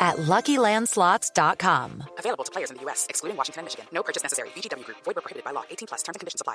at LuckyLandSlots.com. Available to players in the U.S., excluding Washington and Michigan. No purchase necessary. VGW Group. Void where prohibited by law. 18 plus. Terms and conditions apply.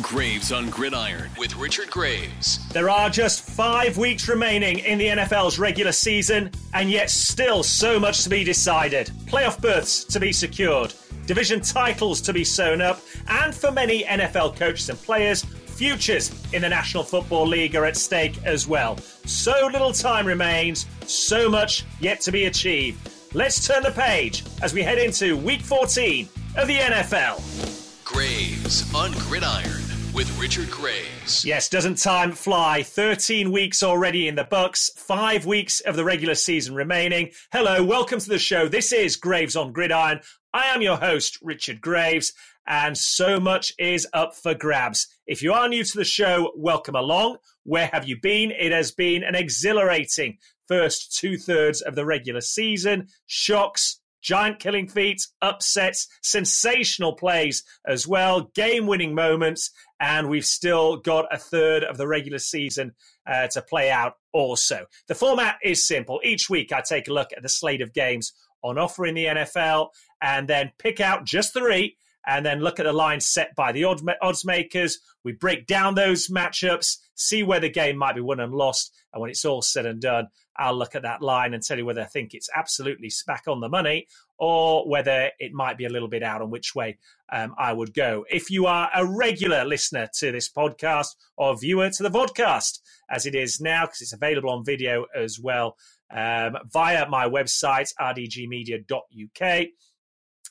Graves on Gridiron with Richard Graves. There are just five weeks remaining in the NFL's regular season, and yet still so much to be decided. Playoff berths to be secured, division titles to be sewn up, and for many NFL coaches and players, futures in the National Football League are at stake as well. So little time remains, so much yet to be achieved. Let's turn the page as we head into week 14 of the NFL. Graves on Gridiron with Richard Graves. Yes, doesn't time fly? 13 weeks already in the books, five weeks of the regular season remaining. Hello, welcome to the show. This is Graves on Gridiron. I am your host, Richard Graves, and so much is up for grabs. If you are new to the show, welcome along. Where have you been? It has been an exhilarating first two thirds of the regular season. Shocks, giant killing feats, upsets, sensational plays as well, game winning moments, and we've still got a third of the regular season uh, to play out also. The format is simple. Each week I take a look at the slate of games on offer in the NFL and then pick out just three and then look at the lines set by the odds makers. We break down those matchups, see where the game might be won and lost. And when it's all said and done, I'll look at that line and tell you whether I think it's absolutely smack on the money or whether it might be a little bit out on which way um, I would go. If you are a regular listener to this podcast or viewer to the vodcast, as it is now, because it's available on video as well um, via my website, rdgmedia.uk,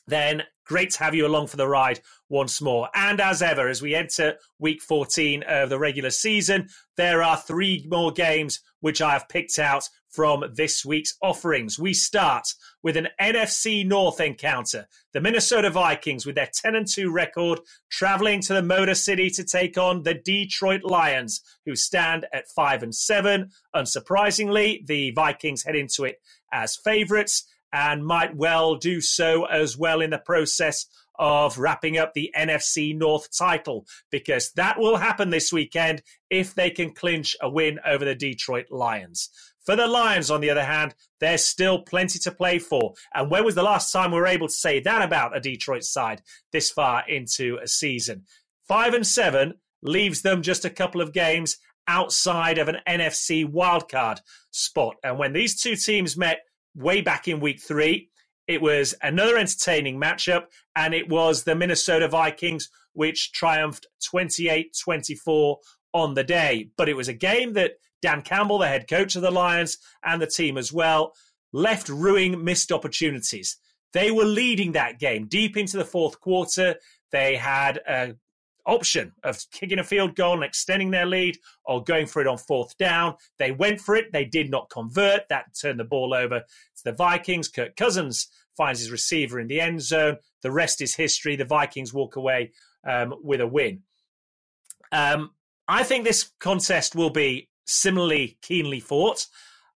then great to have you along for the ride once more. And as ever, as we enter week 14 of the regular season, there are three more games which I have picked out from this week's offerings. We start with an NFC North encounter. The Minnesota Vikings, with their 10 and 2 record, traveling to the Motor City to take on the Detroit Lions, who stand at 5 and 7. Unsurprisingly, the Vikings head into it as favorites and might well do so as well in the process of wrapping up the NFC North title because that will happen this weekend if they can clinch a win over the Detroit Lions. For the Lions, on the other hand, there's still plenty to play for. And when was the last time we were able to say that about a Detroit side this far into a season? Five and seven leaves them just a couple of games outside of an NFC wildcard spot. And when these two teams met way back in week three. It was another entertaining matchup, and it was the Minnesota Vikings which triumphed 28 24 on the day. But it was a game that Dan Campbell, the head coach of the Lions, and the team as well, left ruining missed opportunities. They were leading that game deep into the fourth quarter. They had a option of kicking a field goal and extending their lead or going for it on fourth down. They went for it. They did not convert. That turned the ball over to the Vikings. Kirk Cousins finds his receiver in the end zone. The rest is history. The Vikings walk away um, with a win. Um, I think this contest will be similarly keenly fought,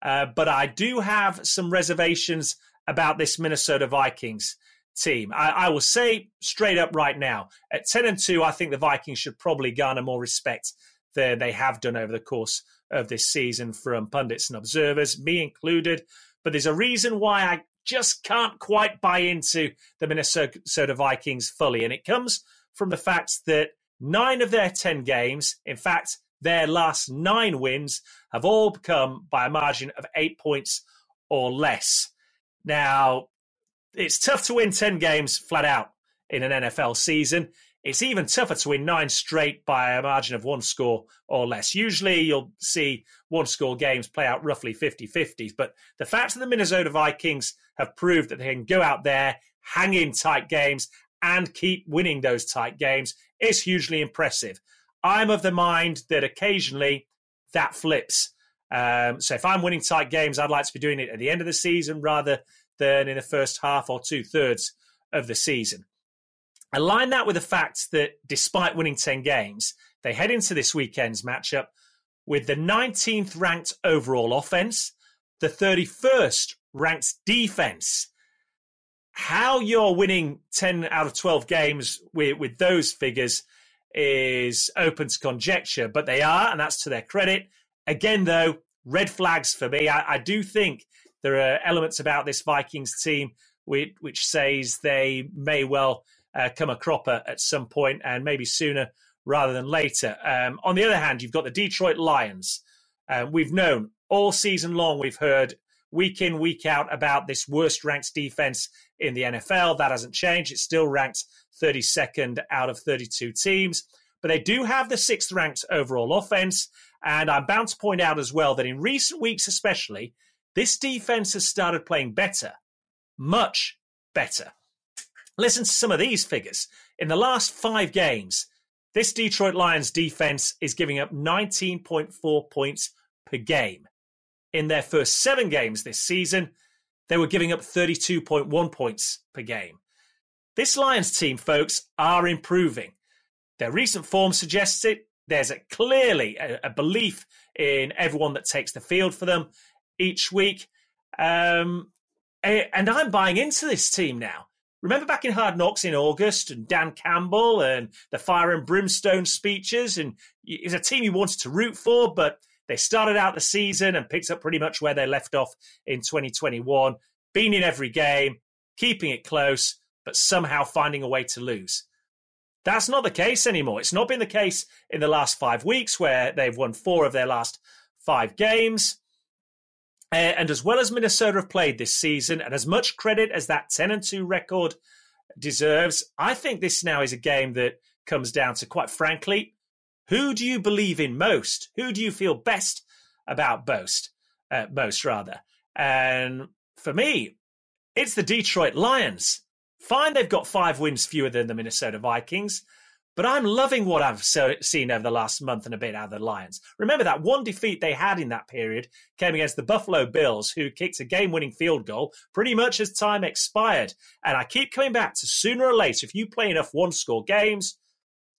uh, but I do have some reservations about this Minnesota Vikings team. I, I, will say straight up right now, at 10 and 2, I think the Vikings should probably garner more respect than they have done over the course of this season from pundits and observers, me included. But there's a reason why I just can't quite buy into the Minnesota Vikings fully. And it comes from the fact that nine of their 10 games, in fact, their last nine wins, have all come by a margin of eight points or less. Now, it's tough to win 10 games flat out in an NFL season. It's even tougher to win nine straight by a margin of one score or less. Usually you'll see one score games play out roughly 50 50s. But the fact that the Minnesota Vikings have proved that they can go out there, hang in tight games, and keep winning those tight games is hugely impressive. I'm of the mind that occasionally that flips. Um, so if I'm winning tight games, I'd like to be doing it at the end of the season rather than in the first half or two thirds of the season. Align that with the fact that despite winning 10 games, they head into this weekend's matchup with the 19th ranked overall offense, the 31st ranked defense. How you're winning 10 out of 12 games with, with those figures is open to conjecture, but they are, and that's to their credit. Again, though, red flags for me. I, I do think there are elements about this Vikings team which, which says they may well uh, come a cropper at some point and maybe sooner rather than later. Um, on the other hand, you've got the Detroit Lions. Uh, we've known all season long, we've heard week in, week out about this worst ranked defense in the NFL. That hasn't changed. It's still ranked 32nd out of 32 teams. But they do have the sixth ranked overall offense. And I'm bound to point out as well that in recent weeks, especially, this defense has started playing better, much better. Listen to some of these figures. In the last five games, this Detroit Lions defense is giving up 19.4 points per game. In their first seven games this season, they were giving up 32.1 points per game. This Lions team, folks, are improving. Their recent form suggests it. There's a, clearly a, a belief in everyone that takes the field for them each week. Um, and I'm buying into this team now. Remember back in Hard Knocks in August and Dan Campbell and the fire and brimstone speeches? And it's a team you wanted to root for, but they started out the season and picked up pretty much where they left off in 2021, being in every game, keeping it close, but somehow finding a way to lose. That's not the case anymore. It's not been the case in the last five weeks where they've won four of their last five games. Uh, and as well as Minnesota have played this season, and as much credit as that 10 and 2 record deserves, I think this now is a game that comes down to, quite frankly, who do you believe in most? Who do you feel best about most? Uh, most, rather. And for me, it's the Detroit Lions. Fine, they've got five wins fewer than the Minnesota Vikings, but I'm loving what I've seen over the last month and a bit out of the Lions. Remember that one defeat they had in that period came against the Buffalo Bills, who kicked a game winning field goal pretty much as time expired. And I keep coming back to sooner or later, if you play enough one score games,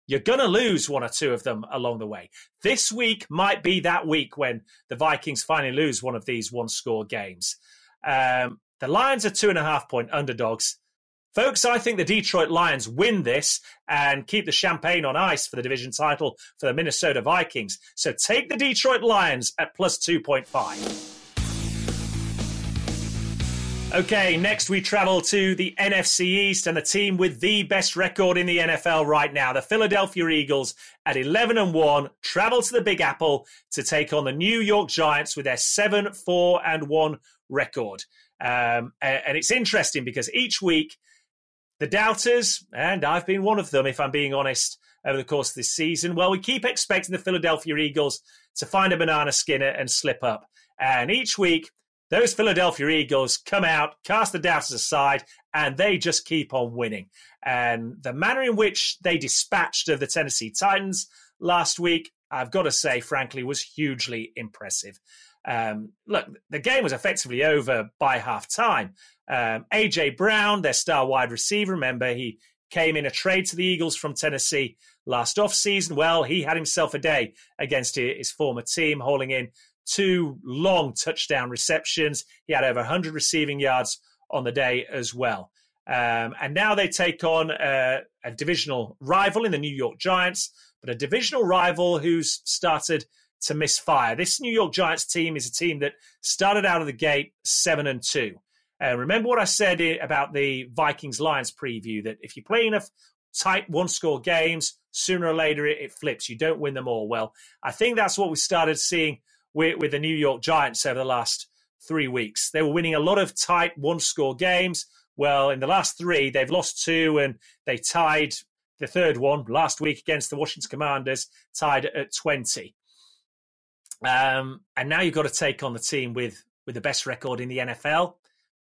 you're going to lose one or two of them along the way. This week might be that week when the Vikings finally lose one of these one score games. Um, the Lions are two and a half point underdogs. Folks, I think the Detroit Lions win this and keep the champagne on ice for the division title for the Minnesota Vikings. So take the Detroit Lions at plus 2.5. Okay, next we travel to the NFC East and the team with the best record in the NFL right now, the Philadelphia Eagles at 11 and 1, travel to the Big Apple to take on the New York Giants with their 7 4 and 1 record. Um, and it's interesting because each week the doubters, and I've been one of them, if I'm being honest, over the course of this season. Well, we keep expecting the Philadelphia Eagles to find a banana skinner and slip up. And each week, those Philadelphia Eagles come out, cast the doubters aside, and they just keep on winning. And the manner in which they dispatched of the Tennessee Titans last week, I've got to say, frankly, was hugely impressive. Um, look, the game was effectively over by half time. Um, AJ Brown, their star wide receiver, remember he came in a trade to the Eagles from Tennessee last offseason. Well, he had himself a day against his former team, hauling in two long touchdown receptions. He had over 100 receiving yards on the day as well. Um, and now they take on uh, a divisional rival in the New York Giants, but a divisional rival who's started to misfire. This New York Giants team is a team that started out of the gate seven and two. Uh, remember what I said about the Vikings Lions preview that if you play enough tight one score games, sooner or later it, it, flips. You don't win them all. Well, I think that's what we started seeing with, with the New York Giants over the last three weeks. They were winning a lot of tight one score games. Well, in the last three, they've lost two and they tied the third one last week against the Washington Commanders, tied at 20. Um, and now you've got to take on the team with, with the best record in the NFL.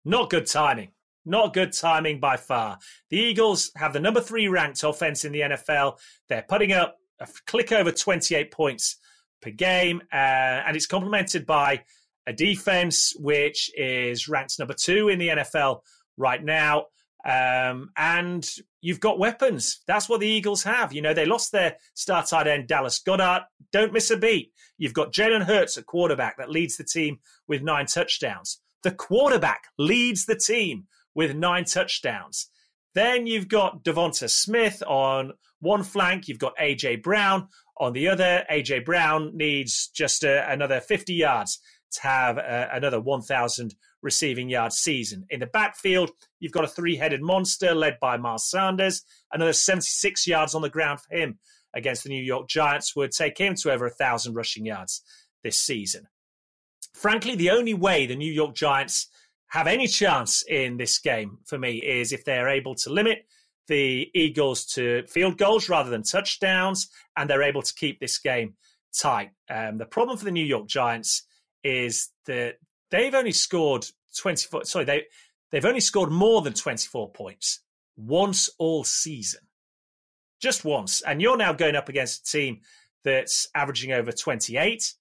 Not good timing. Not good timing by far. The Eagles have the number three ranked offense in the NFL. They're putting up a click over 28 points per game, uh, and it's complemented by a defense which is ranked number two in the NFL right now. Um, and you've got weapons. That's what the Eagles have. You know, they lost their star tight end, Dallas Goedert. Don't miss a beat. You've got Jalen Hurts at quarterback that leads the team with nine touchdowns. The quarterback leads the team with nine touchdowns. Then you've got Devonta Smith on one flank. You've got AJ Brown on the other. AJ Brown needs just a, another 50 yards to have a, another 1,000 receiving yard season. In the backfield, you've got a three headed monster led by Miles Sanders. Another 76 yards on the ground for him against the New York Giants would take him to over a 1,000 rushing yards this season. Frankly, the only way the New York Giants have any chance in this game for me is if they're able to limit the Eagles to field goals rather than touchdowns, and they're able to keep this game tight. Um, the problem for the New York Giants is that they've only scored 24. Sorry, they they've only scored more than 24 points once all season, just once. And you're now going up against a team that's averaging over 28.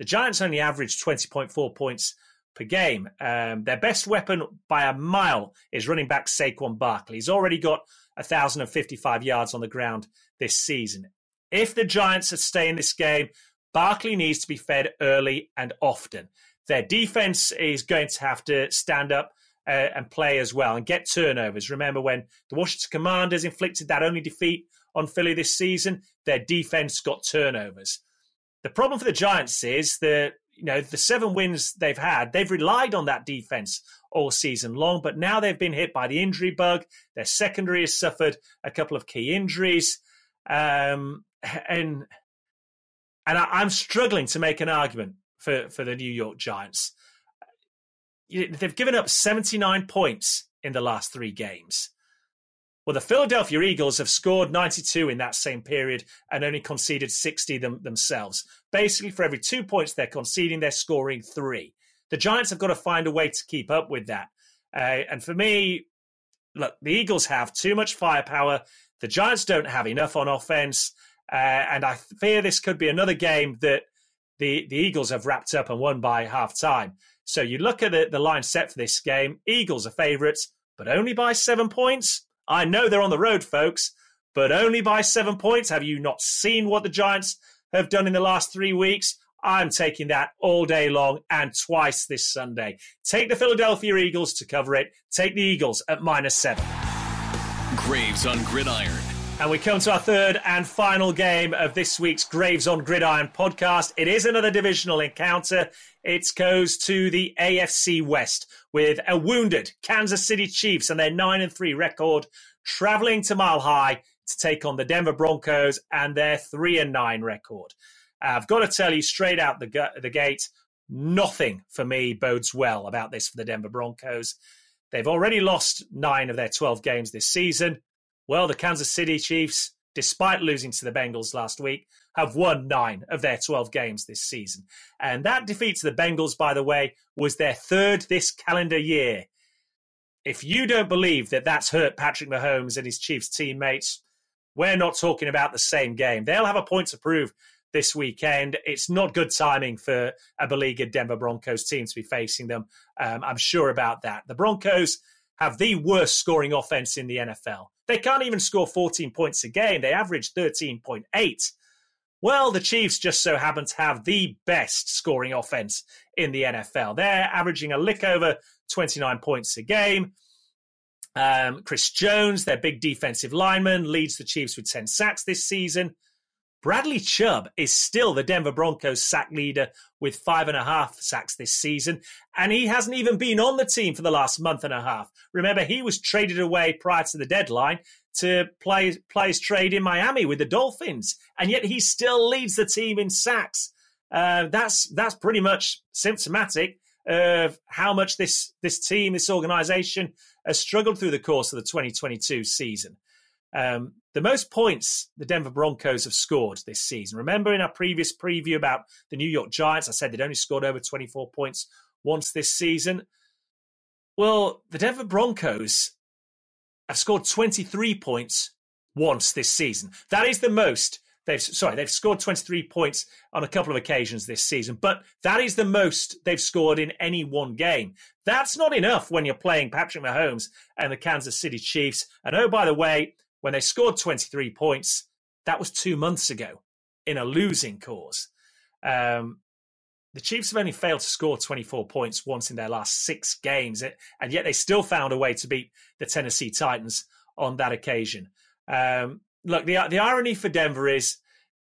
The Giants only averaged 20.4 points per game. Um, their best weapon by a mile is running back Saquon Barkley. He's already got 1,055 yards on the ground this season. If the Giants are staying this game, Barkley needs to be fed early and often. Their defense is going to have to stand up uh, and play as well and get turnovers. Remember when the Washington Commanders inflicted that only defeat on Philly this season? Their defense got turnovers. The problem for the Giants is that you know, the seven wins they've had, they've relied on that defense all season long, but now they've been hit by the injury bug. Their secondary has suffered a couple of key injuries. Um, and and I, am struggling to make an argument for, for the New York Giants. They've given up 79 points in the last three games. Well, the Philadelphia Eagles have scored 92 in that same period and only conceded 60 them, themselves. Basically, for every two points they're conceding, they're scoring three. The Giants have got to find a way to keep up with that. Uh, and for me, look, the Eagles have too much firepower. The Giants don't have enough on offense. Uh, and I fear this could be another game that the, the Eagles have wrapped up and won by half time. So you look at the, the line set for this game Eagles are favourites, but only by seven points. I know they're on the road, folks, but only by seven points. Have you not seen what the Giants have done in the last three weeks? I'm taking that all day long and twice this Sunday. Take the Philadelphia Eagles to cover it. Take the Eagles at minus seven. Graves on Gridiron. And we come to our third and final game of this week's Graves on Gridiron podcast. It is another divisional encounter. It goes to the AFC West with a wounded Kansas City Chiefs and their 9 and 3 record traveling to Mile High to take on the Denver Broncos and their 3 and 9 record. I've got to tell you straight out the, the gate, nothing for me bodes well about this for the Denver Broncos. They've already lost nine of their 12 games this season. Well, the Kansas City Chiefs, despite losing to the Bengals last week, have won nine of their 12 games this season. And that defeat to the Bengals, by the way, was their third this calendar year. If you don't believe that that's hurt Patrick Mahomes and his Chiefs teammates, we're not talking about the same game. They'll have a point to prove this weekend. It's not good timing for a beleaguered Denver Broncos team to be facing them. Um, I'm sure about that. The Broncos have the worst scoring offense in the NFL. They can't even score 14 points a game. They average 13.8. Well, the Chiefs just so happen to have the best scoring offense in the NFL. They're averaging a lick over 29 points a game. Um, Chris Jones, their big defensive lineman, leads the Chiefs with 10 sacks this season. Bradley Chubb is still the Denver Broncos sack leader with five and a half sacks this season, and he hasn't even been on the team for the last month and a half. Remember, he was traded away prior to the deadline to play, play his trade in Miami with the Dolphins, and yet he still leads the team in sacks. Uh, that's that's pretty much symptomatic of how much this this team, this organization, has struggled through the course of the 2022 season. Um, the most points the Denver Broncos have scored this season. Remember in our previous preview about the New York Giants, I said they'd only scored over 24 points once this season. Well, the Denver Broncos have scored 23 points once this season. That is the most they've sorry, they've scored 23 points on a couple of occasions this season, but that is the most they've scored in any one game. That's not enough when you're playing Patrick Mahomes and the Kansas City Chiefs. And oh, by the way, when they scored 23 points, that was two months ago in a losing cause. Um, the Chiefs have only failed to score 24 points once in their last six games, and yet they still found a way to beat the Tennessee Titans on that occasion. Um, look, the, the irony for Denver is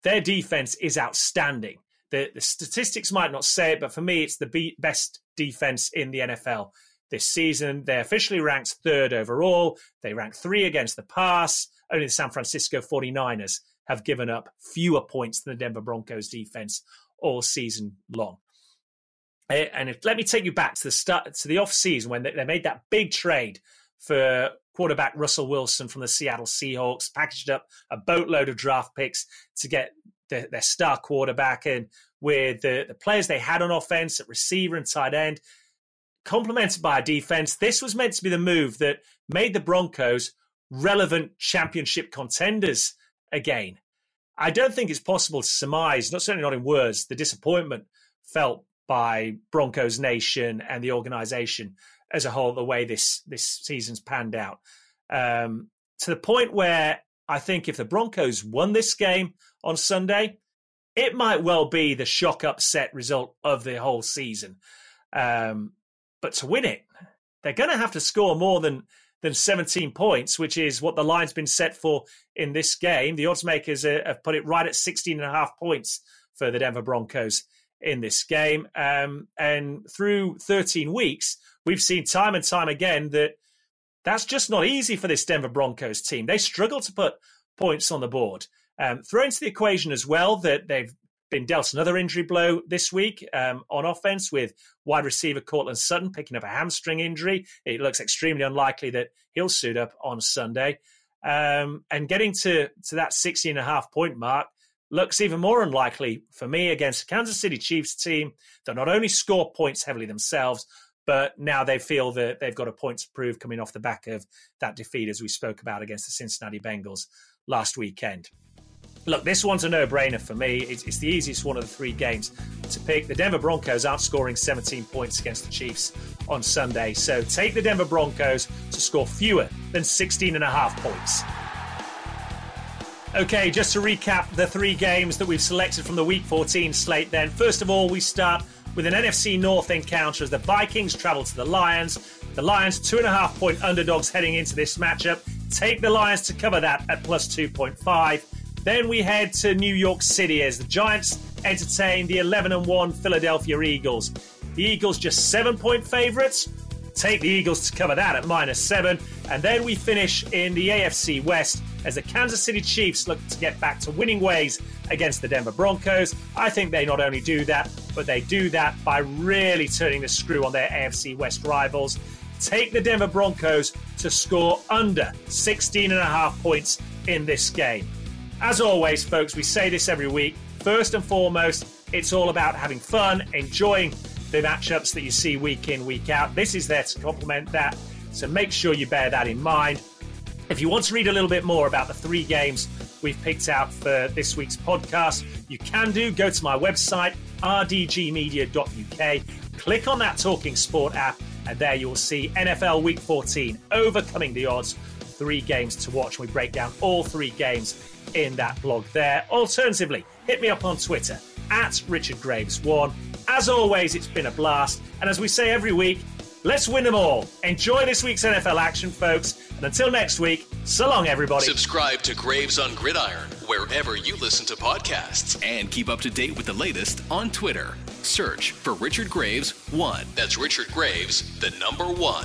their defense is outstanding. The, the statistics might not say it, but for me, it's the best defense in the NFL this season. They're officially ranked third overall. They rank three against the pass. Only the San Francisco 49ers have given up fewer points than the Denver Broncos defense all season long. Eh, and if, let me take you back to the start to the off season when they, they made that big trade for quarterback Russell Wilson from the Seattle Seahawks, packaged up a boatload of draft picks to get the, their star quarterback in with the, the players they had on offense at receiver and tight end, complemented by a defense. This was meant to be the move that made the Broncos relevant championship contenders again. I don't think it's possible to surmise, not certainly not in words, the disappointment felt by Broncos Nation and the organization as a whole, the way this this season's panned out. Um, to the point where I think if the Broncos won this game on Sunday, it might well be the shock upset result of the whole season. Um, but to win it, they're going to have to score more than than 17 points, which is what the line's been set for in this game. The odds makers uh, have put it right at 16 and a half points for the Denver Broncos in this game. Um, and through 13 weeks, we've seen time and time again that that's just not easy for this Denver Broncos team. They struggle to put points on the board. Um, throw into the equation as well that they've been dealt another injury blow this week um, on offense with wide receiver Courtland Sutton picking up a hamstring injury. It looks extremely unlikely that he'll suit up on Sunday. Um, and getting to, to that 16 and a half point mark looks even more unlikely for me against a Kansas City Chiefs team that not only score points heavily themselves, but now they feel that they've got a point to prove coming off the back of that defeat, as we spoke about against the Cincinnati Bengals last weekend. Look, this one's a no brainer for me. It's, it's, the easiest one of the three games to pick. The Denver Broncos aren't scoring 17 points against the Chiefs on Sunday. So take the Denver Broncos to score fewer than 16 and a half points. Okay, just to recap the three games that we've selected from the Week 14 slate then. First of all, we start with an NFC North encounter as the Vikings travel to the Lions. The Lions, two and a half point underdogs heading into this matchup. Take the Lions to cover that at plus 2.5. Then we head to New York City as the Giants entertain the 11 and 1 Philadelphia Eagles. The Eagles just seven point favourites. Take the Eagles to cover that at minus seven. And then we finish in the AFC West as the Kansas City Chiefs look to get back to winning ways against the Denver Broncos. I think they not only do that, but they do that by really turning the screw on their AFC West rivals. Take the Denver Broncos to score under 16 and a half points in this game. As always, folks, we say this every week. First and foremost, it's all about having fun, enjoying the matchups that you see week in, week out. This is there to complement that. So make sure you bear that in mind. If you want to read a little bit more about the three games we've picked out for this week's podcast, you can do. Go to my website, rdgmedia.uk, click on that Talking Sport app, and there you'll see NFL Week 14, Overcoming the Odds, three games to watch. We break down all three games in that blog there. Alternatively, hit me up on Twitter at Richard Graves1. As always, it's been a blast. And as we say every week, Let's win them all. Enjoy this week's NFL action, folks. And until next week, so long, everybody. Subscribe to Graves on Gridiron wherever you listen to podcasts and keep up to date with the latest on Twitter. Search for Richard Graves 1. That's Richard Graves, the number 1.